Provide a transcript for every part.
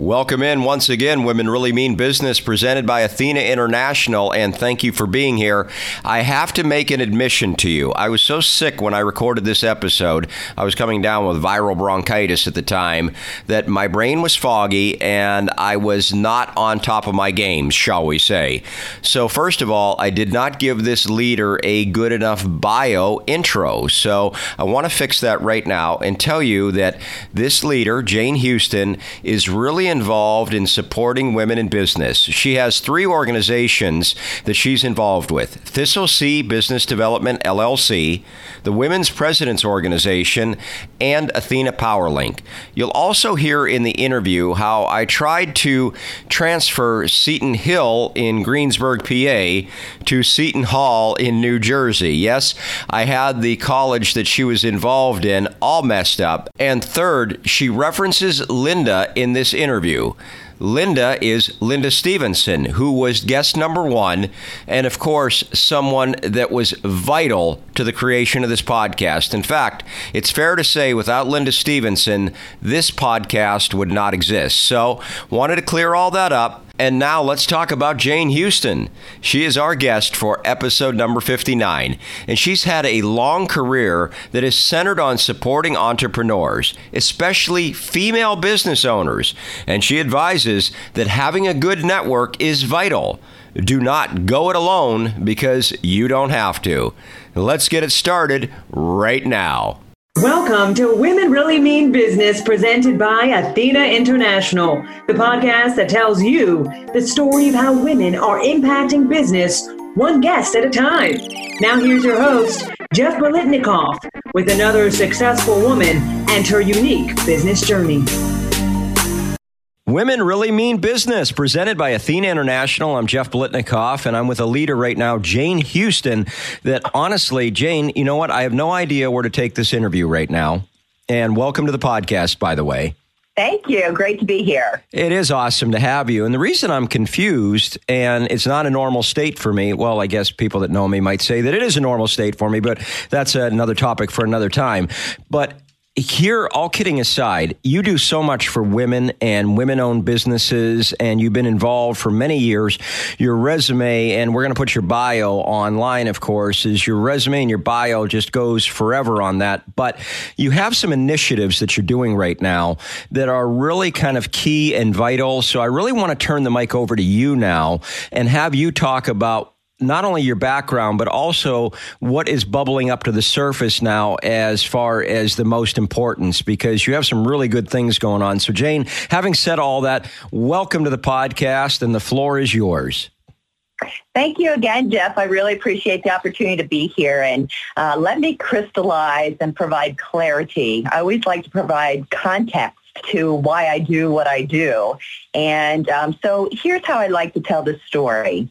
Welcome in once again, Women Really Mean Business, presented by Athena International, and thank you for being here. I have to make an admission to you. I was so sick when I recorded this episode, I was coming down with viral bronchitis at the time, that my brain was foggy and I was not on top of my game, shall we say. So, first of all, I did not give this leader a good enough bio intro. So, I want to fix that right now and tell you that this leader, Jane Houston, is really involved in supporting women in business. She has three organizations that she's involved with Thistle Seed Business Development LLC, the Women's Presidents Organization, and Athena PowerLink. You'll also hear in the interview how I tried to transfer Seton Hill in Greensburg, PA to Seton Hall in New Jersey. Yes, I had the college that she was involved in all messed up. And third, she references Linda in this interview interview. Linda is Linda Stevenson, who was guest number one, and of course, someone that was vital to the creation of this podcast. In fact, it's fair to say without Linda Stevenson, this podcast would not exist. So, wanted to clear all that up. And now let's talk about Jane Houston. She is our guest for episode number 59, and she's had a long career that is centered on supporting entrepreneurs, especially female business owners. And she advises that having a good network is vital. Do not go it alone because you don't have to. Let's get it started right now. Welcome to Women Really Mean Business, presented by Athena International, the podcast that tells you the story of how women are impacting business one guest at a time. Now, here's your host, Jeff Bolitnikoff, with another successful woman and her unique business journey. Women Really Mean Business, presented by Athena International. I'm Jeff Blitnikoff, and I'm with a leader right now, Jane Houston. That honestly, Jane, you know what? I have no idea where to take this interview right now. And welcome to the podcast, by the way. Thank you. Great to be here. It is awesome to have you. And the reason I'm confused, and it's not a normal state for me, well, I guess people that know me might say that it is a normal state for me, but that's another topic for another time. But here, all kidding aside, you do so much for women and women owned businesses, and you've been involved for many years. Your resume, and we're going to put your bio online, of course, is your resume and your bio just goes forever on that. But you have some initiatives that you're doing right now that are really kind of key and vital. So I really want to turn the mic over to you now and have you talk about not only your background, but also what is bubbling up to the surface now as far as the most importance, because you have some really good things going on. So, Jane, having said all that, welcome to the podcast, and the floor is yours. Thank you again, Jeff. I really appreciate the opportunity to be here. And uh, let me crystallize and provide clarity. I always like to provide context to why I do what I do. And um, so here's how I like to tell the story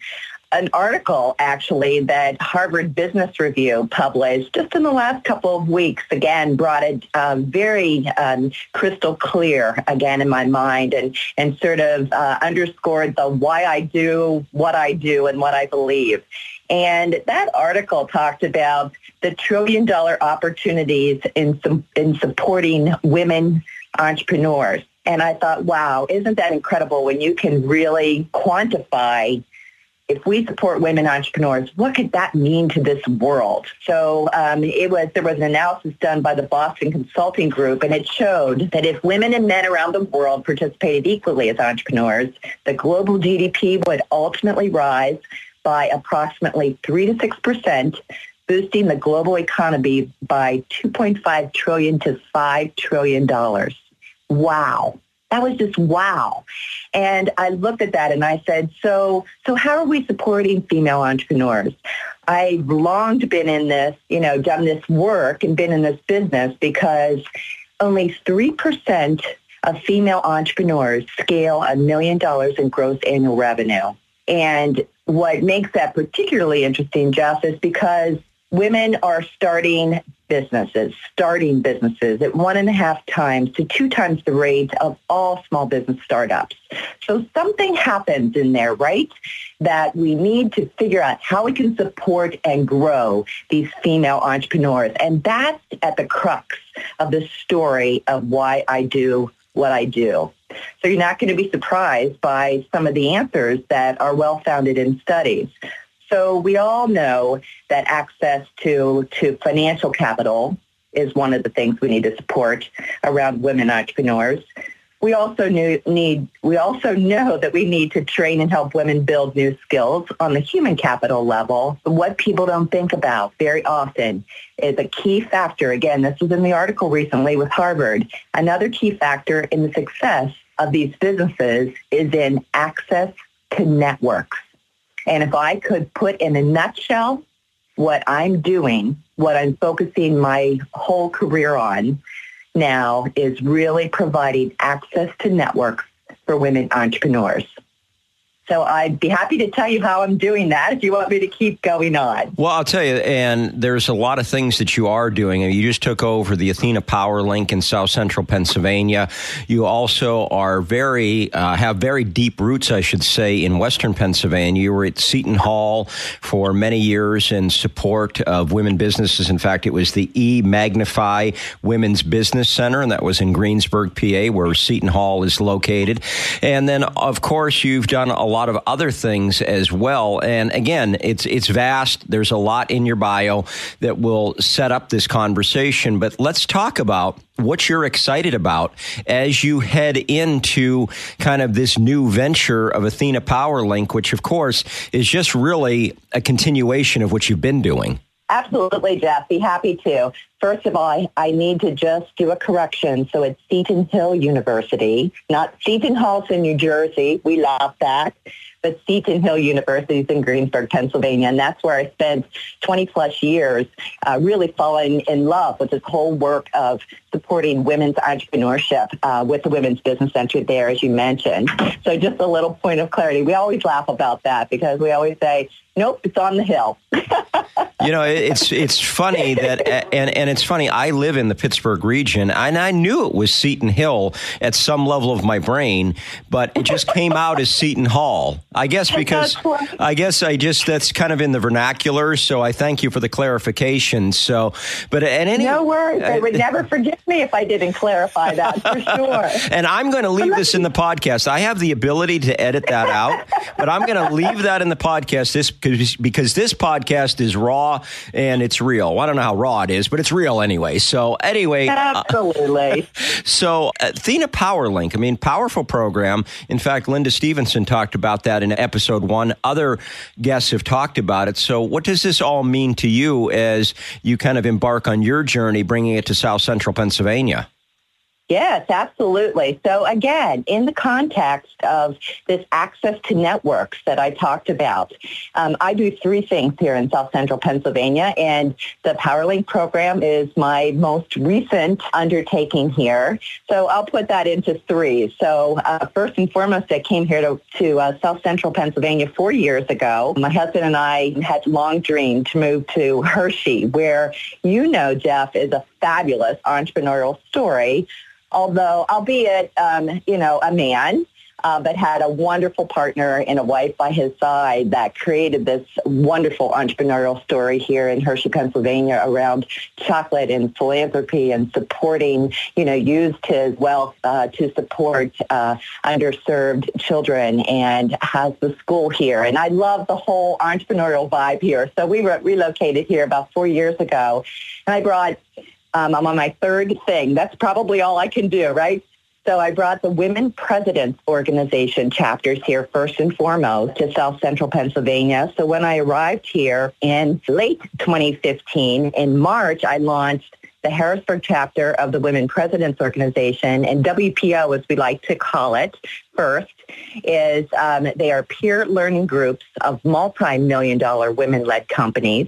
an article actually that Harvard Business Review published just in the last couple of weeks. Again, brought it um, very um, crystal clear again in my mind, and and sort of uh, underscored the why I do what I do and what I believe. And that article talked about the trillion dollar opportunities in in supporting women entrepreneurs. And I thought, wow, isn't that incredible when you can really quantify if we support women entrepreneurs, what could that mean to this world? So um, it was there was an analysis done by the Boston Consulting Group, and it showed that if women and men around the world participated equally as entrepreneurs, the global GDP would ultimately rise by approximately three to six percent, boosting the global economy by 2.5 trillion to 5 trillion dollars. Wow that was just wow. And I looked at that and I said, so, so how are we supporting female entrepreneurs? I've long been in this, you know, done this work and been in this business because only 3% of female entrepreneurs scale a million dollars in gross annual revenue. And what makes that particularly interesting, Jeff, is because women are starting businesses, starting businesses at one and a half times to two times the rate of all small business startups. So something happens in there, right? That we need to figure out how we can support and grow these female entrepreneurs. And that's at the crux of the story of why I do what I do. So you're not going to be surprised by some of the answers that are well founded in studies. So we all know that access to, to financial capital is one of the things we need to support around women entrepreneurs. We also knew, need we also know that we need to train and help women build new skills on the human capital level. What people don't think about very often is a key factor. Again, this was in the article recently with Harvard. Another key factor in the success of these businesses is in access to networks. And if I could put in a nutshell what I'm doing, what I'm focusing my whole career on now is really providing access to networks for women entrepreneurs. So I'd be happy to tell you how I'm doing that if you want me to keep going on. Well, I'll tell you, and there's a lot of things that you are doing. You just took over the Athena Power Link in South Central Pennsylvania. You also are very uh, have very deep roots, I should say, in Western Pennsylvania. You were at Seton Hall for many years in support of women businesses. In fact, it was the E Magnify Women's Business Center, and that was in Greensburg, PA, where Seton Hall is located. And then, of course, you've done a lot lot of other things as well. And again, it's it's vast. There's a lot in your bio that will set up this conversation. But let's talk about what you're excited about as you head into kind of this new venture of Athena PowerLink, which of course is just really a continuation of what you've been doing. Absolutely, Jeff. Be happy to. First of all, I, I, need to just do a correction. So it's Seton Hill University, not Seton Halls in New Jersey. We laugh that. But Seton Hill University is in Greensburg, Pennsylvania. And that's where I spent 20 plus years uh, really falling in love with this whole work of supporting women's entrepreneurship uh, with the Women's Business Center there, as you mentioned. So just a little point of clarity. We always laugh about that because we always say, nope, it's on the hill. you know, it's it's funny that, and and it's funny. I live in the Pittsburgh region, and I knew it was Seton Hill at some level of my brain, but it just came out as Seton Hall. I guess because I guess I just that's kind of in the vernacular. So I thank you for the clarification. So, but at any no worries, they would never forgive me if I didn't clarify that for sure. and I'm going to leave this in the podcast. I have the ability to edit that out, but I'm going to leave that in the podcast. This because because this podcast is raw and it's real. I don't know how raw it is, but it's real anyway. So anyway, uh, absolutely. Uh, so Athena PowerLink, I mean, powerful program. In fact, Linda Stevenson talked about that in episode one. Other guests have talked about it. So what does this all mean to you as you kind of embark on your journey, bringing it to South Central Pennsylvania? Yes, absolutely. So again, in the context of this access to networks that I talked about, um, I do three things here in South Central Pennsylvania, and the PowerLink program is my most recent undertaking here. So I'll put that into three. So uh, first and foremost, I came here to, to uh, South Central Pennsylvania four years ago. My husband and I had long dreamed to move to Hershey, where you know, Jeff, is a fabulous entrepreneurial story although albeit, um, you know, a man, uh, but had a wonderful partner and a wife by his side that created this wonderful entrepreneurial story here in Hershey, Pennsylvania around chocolate and philanthropy and supporting, you know, used his wealth uh, to support uh, underserved children and has the school here. And I love the whole entrepreneurial vibe here. So we re- relocated here about four years ago and I brought um, I'm on my third thing. That's probably all I can do, right? So I brought the Women Presidents Organization chapters here first and foremost to South Central Pennsylvania. So when I arrived here in late 2015, in March, I launched the Harrisburg chapter of the Women Presidents Organization, and WPO, as we like to call it, first, is um, they are peer learning groups of multi-million dollar women-led companies,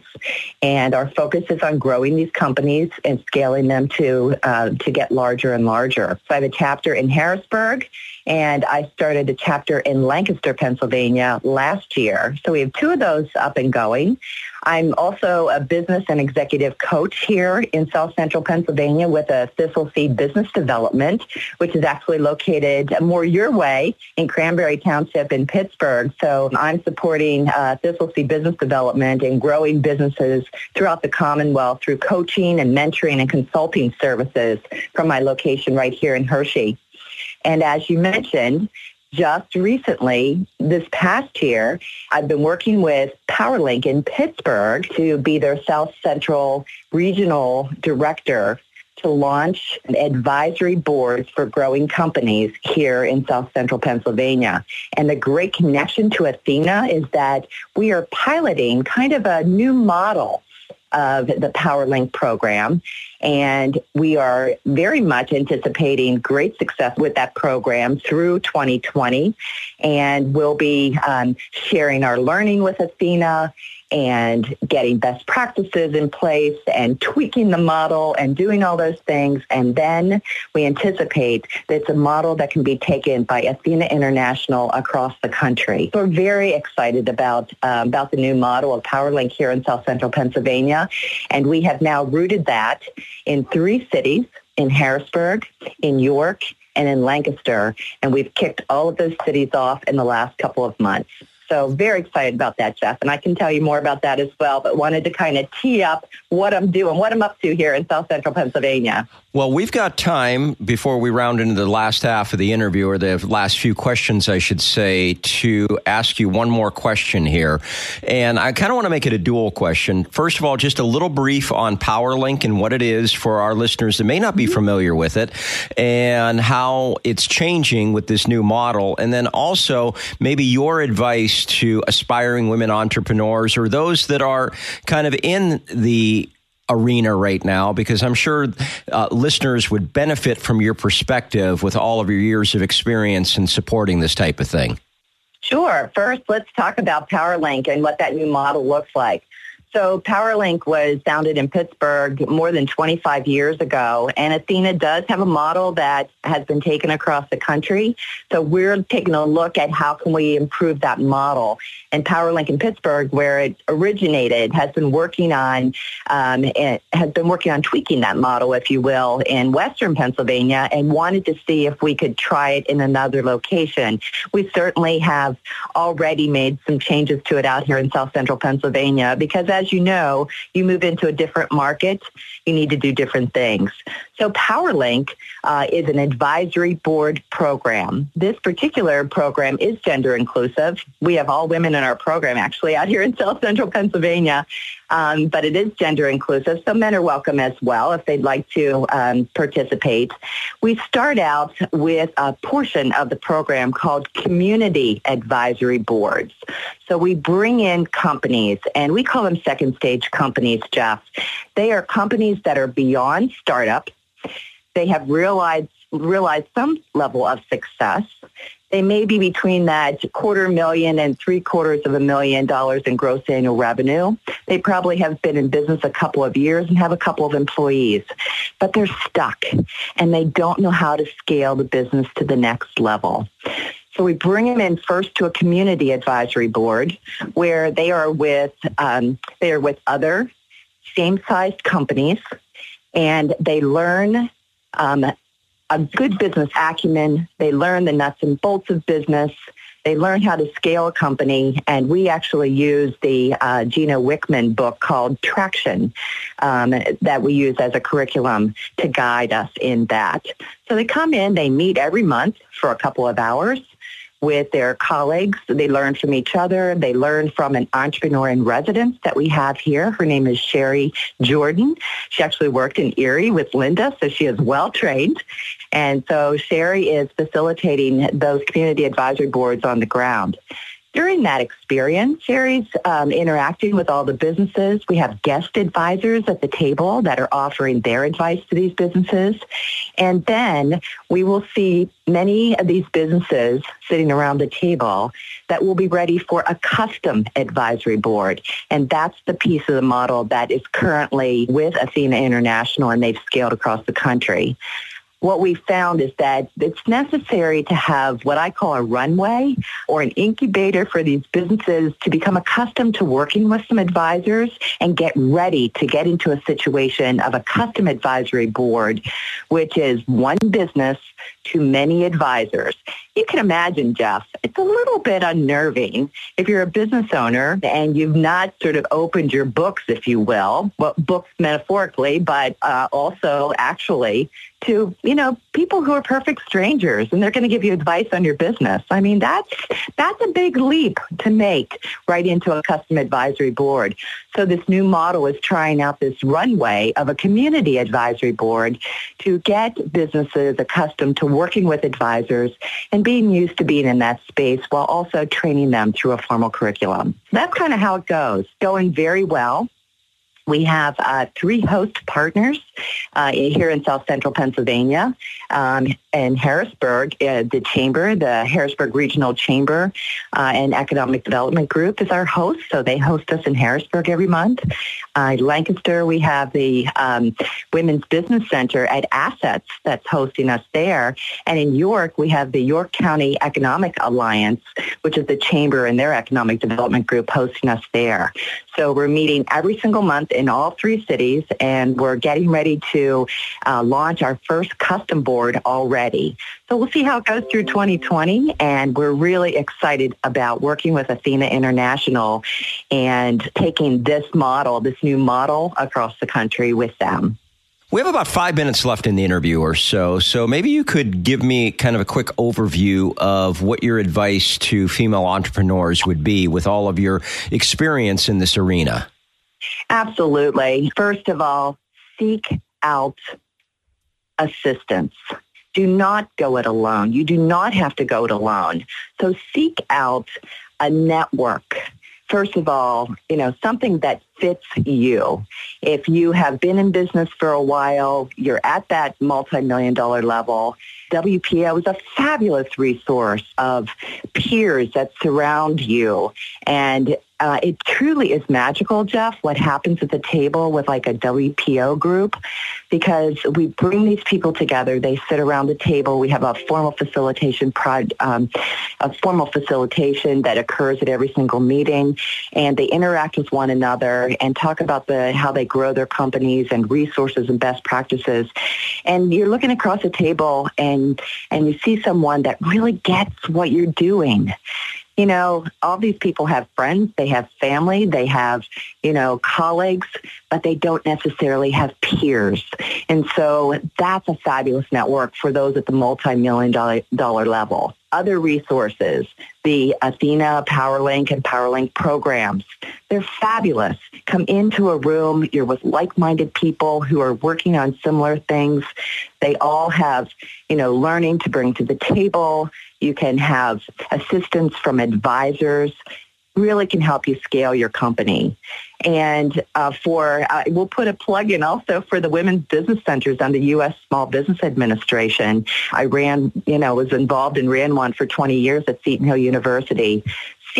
and our focus is on growing these companies and scaling them to uh, to get larger and larger. So I have a chapter in Harrisburg, and I started a chapter in Lancaster, Pennsylvania last year. So we have two of those up and going. I'm also a business and executive coach here in South Central Pennsylvania with a Thistle Seed Business Development, which is actually located more your way in Cranberry Township in Pittsburgh. So I'm supporting uh, Thistle Seed Business Development and growing businesses throughout the Commonwealth through coaching and mentoring and consulting services from my location right here in Hershey. And as you mentioned, just recently, this past year, I've been working with PowerLink in Pittsburgh to be their South Central Regional Director to launch an advisory boards for growing companies here in South Central Pennsylvania. And the great connection to Athena is that we are piloting kind of a new model of the PowerLink program. And we are very much anticipating great success with that program through 2020. And we'll be um, sharing our learning with Athena and getting best practices in place and tweaking the model and doing all those things. And then we anticipate that it's a model that can be taken by Athena International across the country. We're very excited about, uh, about the new model of PowerLink here in South Central Pennsylvania. And we have now rooted that in three cities, in Harrisburg, in York, and in Lancaster. And we've kicked all of those cities off in the last couple of months. So very excited about that, Jeff. And I can tell you more about that as well, but wanted to kind of tee up what I'm doing, what I'm up to here in South Central Pennsylvania. Well, we've got time before we round into the last half of the interview, or the last few questions, I should say, to ask you one more question here. And I kind of want to make it a dual question. First of all, just a little brief on PowerLink and what it is for our listeners that may not be mm-hmm. familiar with it, and how it's changing with this new model. And then also, maybe your advice to aspiring women entrepreneurs or those that are kind of in the arena right now because I'm sure uh, listeners would benefit from your perspective with all of your years of experience in supporting this type of thing. Sure. First, let's talk about PowerLink and what that new model looks like. So PowerLink was founded in Pittsburgh more than 25 years ago, and Athena does have a model that has been taken across the country. So we're taking a look at how can we improve that model. And PowerLink in Pittsburgh, where it originated, has been working on um, has been working on tweaking that model, if you will, in Western Pennsylvania, and wanted to see if we could try it in another location. We certainly have already made some changes to it out here in South Central Pennsylvania because you know, you move into a different market, you need to do different things. So PowerLink uh, is an advisory board program. This particular program is gender inclusive. We have all women in our program actually out here in South Central Pennsylvania, um, but it is gender inclusive, so men are welcome as well if they'd like to um, participate. We start out with a portion of the program called community advisory boards. So we bring in companies, and we call them second stage companies, Jeff. They are companies that are beyond startup. They have realized realized some level of success. They may be between that quarter million and three quarters of a million dollars in gross annual revenue. They probably have been in business a couple of years and have a couple of employees, but they're stuck and they don't know how to scale the business to the next level. So we bring them in first to a community advisory board where they are with um, they are with other same-sized companies, and they learn um, a good business acumen. They learn the nuts and bolts of business. They learn how to scale a company, and we actually use the uh, Gino Wickman book called Traction um, that we use as a curriculum to guide us in that. So they come in, they meet every month for a couple of hours with their colleagues. They learn from each other. They learn from an entrepreneur in residence that we have here. Her name is Sherry Jordan. She actually worked in Erie with Linda, so she is well trained. And so Sherry is facilitating those community advisory boards on the ground. During that experience, Sherry's um, interacting with all the businesses. We have guest advisors at the table that are offering their advice to these businesses. And then we will see many of these businesses sitting around the table that will be ready for a custom advisory board. And that's the piece of the model that is currently with Athena International and they've scaled across the country what we found is that it's necessary to have what I call a runway or an incubator for these businesses to become accustomed to working with some advisors and get ready to get into a situation of a custom advisory board, which is one business to many advisors. You can imagine, Jeff, it's a little bit unnerving if you're a business owner and you've not sort of opened your books, if you will, well, books metaphorically, but uh, also actually to, you know, people who are perfect strangers and they're going to give you advice on your business. I mean, that's, that's a big leap to make right into a custom advisory board. So this new model is trying out this runway of a community advisory board to get businesses accustomed to working with advisors and being used to being in that space while also training them through a formal curriculum. That's kind of how it goes. Going very well. We have uh, three host partners uh, here in South Central Pennsylvania um, and Harrisburg. Uh, the chamber, the Harrisburg Regional Chamber uh, and Economic Development Group is our host, so they host us in Harrisburg every month. Uh, Lancaster, we have the um, Women's Business Center at Assets that's hosting us there. And in York, we have the York County Economic Alliance, which is the chamber and their economic development group hosting us there. So we're meeting every single month in all three cities, and we're getting ready to uh, launch our first custom board already. So we'll see how it goes through 2020, and we're really excited about working with Athena International and taking this model, this new model, across the country with them. We have about five minutes left in the interview or so. So maybe you could give me kind of a quick overview of what your advice to female entrepreneurs would be with all of your experience in this arena. Absolutely. First of all, seek out assistance. Do not go it alone. You do not have to go it alone. So seek out a network first of all, you know, something that fits you. If you have been in business for a while, you're at that multi-million dollar level, WPO is a fabulous resource of peers that surround you. And uh, it truly is magical, Jeff, what happens at the table with like a WPO group because we bring these people together. They sit around the table. We have a formal facilitation prod, um, a formal facilitation that occurs at every single meeting, and they interact with one another and talk about the how they grow their companies and resources and best practices. And you're looking across the table and and you see someone that really gets what you're doing you know, all these people have friends, they have family, they have, you know, colleagues, but they don't necessarily have peers. And so that's a fabulous network for those at the multi-million dollar level. Other resources, the Athena PowerLink and PowerLink programs, they're fabulous. Come into a room, you're with like-minded people who are working on similar things. They all have, you know, learning to bring to the table you can have assistance from advisors really can help you scale your company. And uh, for, uh, we'll put a plug in also for the women's business centers on the U.S. Small Business Administration. I ran, you know, was involved and ran one for 20 years at Seton Hill University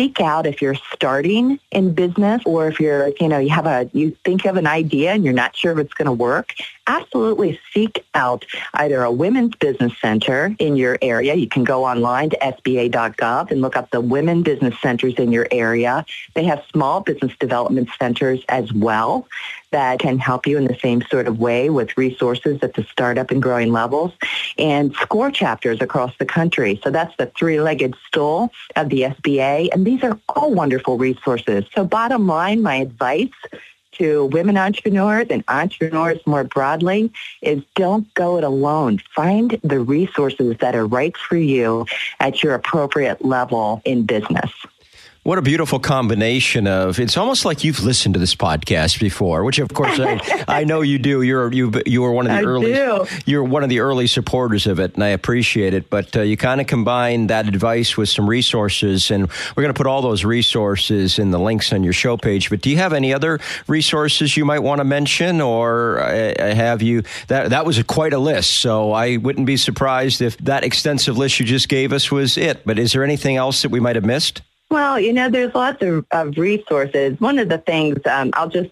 seek out if you're starting in business or if you're, you know, you have a, you think of an idea and you're not sure if it's going to work, absolutely seek out either a women's business center in your area. You can go online to sba.gov and look up the women business centers in your area. They have small business development centers as well that can help you in the same sort of way with resources at the startup and growing levels and SCORE chapters across the country. So that's the three-legged stool of the SBA. And these are all wonderful resources. So bottom line, my advice to women entrepreneurs and entrepreneurs more broadly is don't go it alone. Find the resources that are right for you at your appropriate level in business. What a beautiful combination of it's almost like you've listened to this podcast before, which of course I, I know you do. You're you you were one of the I early do. you're one of the early supporters of it, and I appreciate it. But uh, you kind of combine that advice with some resources, and we're going to put all those resources in the links on your show page. But do you have any other resources you might want to mention, or uh, have you that that was a, quite a list? So I wouldn't be surprised if that extensive list you just gave us was it. But is there anything else that we might have missed? Well, you know, there's lots of, of resources. One of the things um, I'll just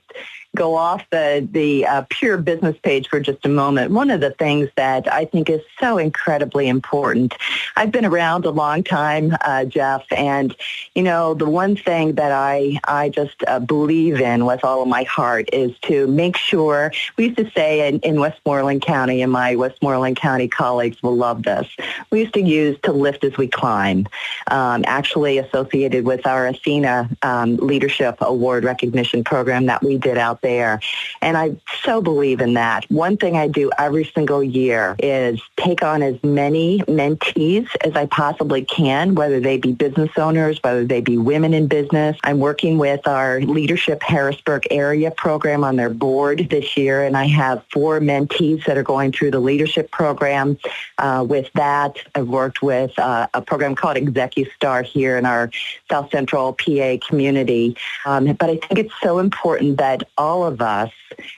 go off the, the uh, pure business page for just a moment, one of the things that I think is so incredibly important, I've been around a long time, uh, Jeff, and, you know, the one thing that I, I just uh, believe in with all of my heart is to make sure, we used to say in, in Westmoreland County, and my Westmoreland County colleagues will love this, we used to use to lift as we climb, um, actually associated with our Athena um, Leadership Award recognition program that we did out there there. And I so believe in that. One thing I do every single year is take on as many mentees as I possibly can, whether they be business owners, whether they be women in business. I'm working with our Leadership Harrisburg area program on their board this year, and I have four mentees that are going through the leadership program. Uh, with that, I've worked with uh, a program called ExecuStar here in our South Central PA community. Um, but I think it's so important that all of us,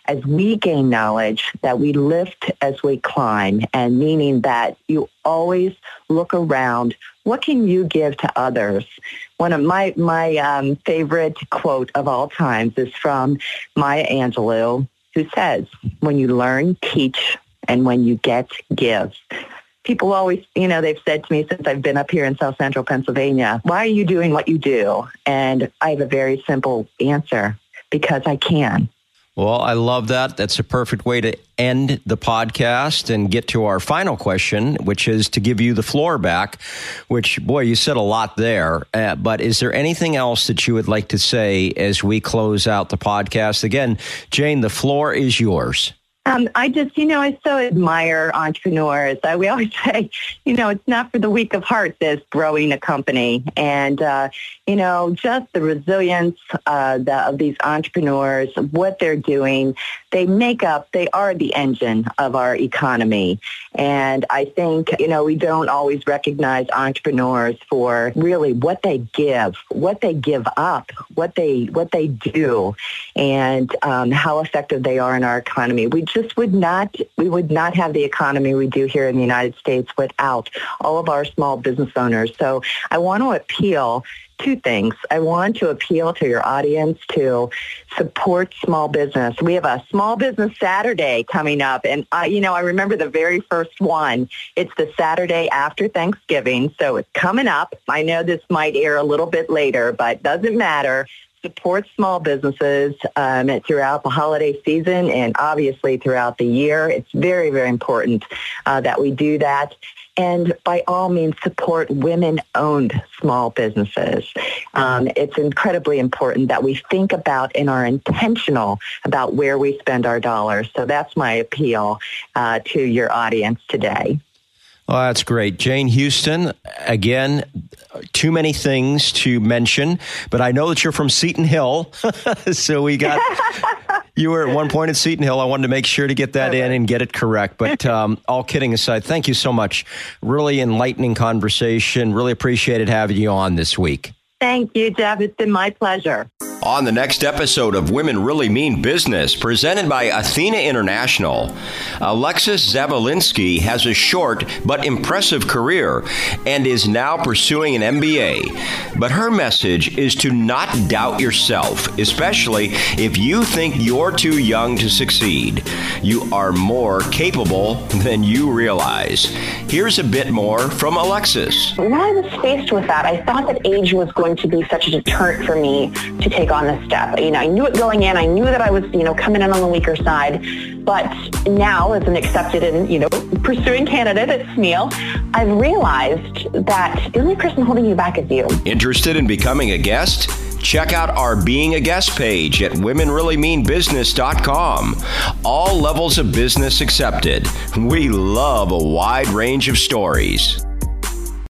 as we gain knowledge, that we lift as we climb, and meaning that you always look around. What can you give to others? One of my my um, favorite quote of all times is from Maya Angelou, who says, "When you learn, teach, and when you get, give." people always, you know, they've said to me since I've been up here in South Central Pennsylvania, why are you doing what you do? And I have a very simple answer because I can. Well, I love that. That's a perfect way to end the podcast and get to our final question, which is to give you the floor back. Which, boy, you said a lot there. Uh, but is there anything else that you would like to say as we close out the podcast? Again, Jane, the floor is yours. Um, I just, you know, I so admire entrepreneurs. Uh, we always say, you know, it's not for the weak of heart, this growing a company. And, uh, you know, just the resilience uh, the, of these entrepreneurs, what they're doing, they make up, they are the engine of our economy. And I think, you know, we don't always recognize entrepreneurs for really what they give, what they give up, what they, what they do, and um, how effective they are in our economy. We just would not, we would not have the economy we do here in the United States without all of our small business owners. So I want to appeal two things. I want to appeal to your audience to support small business. We have a small business Saturday coming up. And, I, you know, I remember the very first one. It's the Saturday after Thanksgiving. So it's coming up. I know this might air a little bit later, but doesn't matter support small businesses um, throughout the holiday season and obviously throughout the year. It's very, very important uh, that we do that and by all means support women-owned small businesses. Um, it's incredibly important that we think about and are intentional about where we spend our dollars. So that's my appeal uh, to your audience today. Well, that's great. Jane Houston, again, too many things to mention, but I know that you're from Seton Hill. so we got, you were at one point at Seton Hill. I wanted to make sure to get that in and get it correct. But um, all kidding aside, thank you so much. Really enlightening conversation. Really appreciated having you on this week. Thank you, Jeff. It's been my pleasure. On the next episode of Women Really Mean Business, presented by Athena International, Alexis Zavolinsky has a short but impressive career and is now pursuing an MBA. But her message is to not doubt yourself, especially if you think you're too young to succeed. You are more capable than you realize. Here's a bit more from Alexis. When I was faced with that, I thought that age was going to be such a deterrent for me to take on this step. You know, I knew it going in. I knew that I was, you know, coming in on the weaker side. But now, as an accepted and, you know, pursuing candidate at SMEAL, I've realized that the only person holding you back is you. Interested in becoming a guest? Check out our Being a Guest page at womenreallymeanbusiness.com. All levels of business accepted. We love a wide range of stories.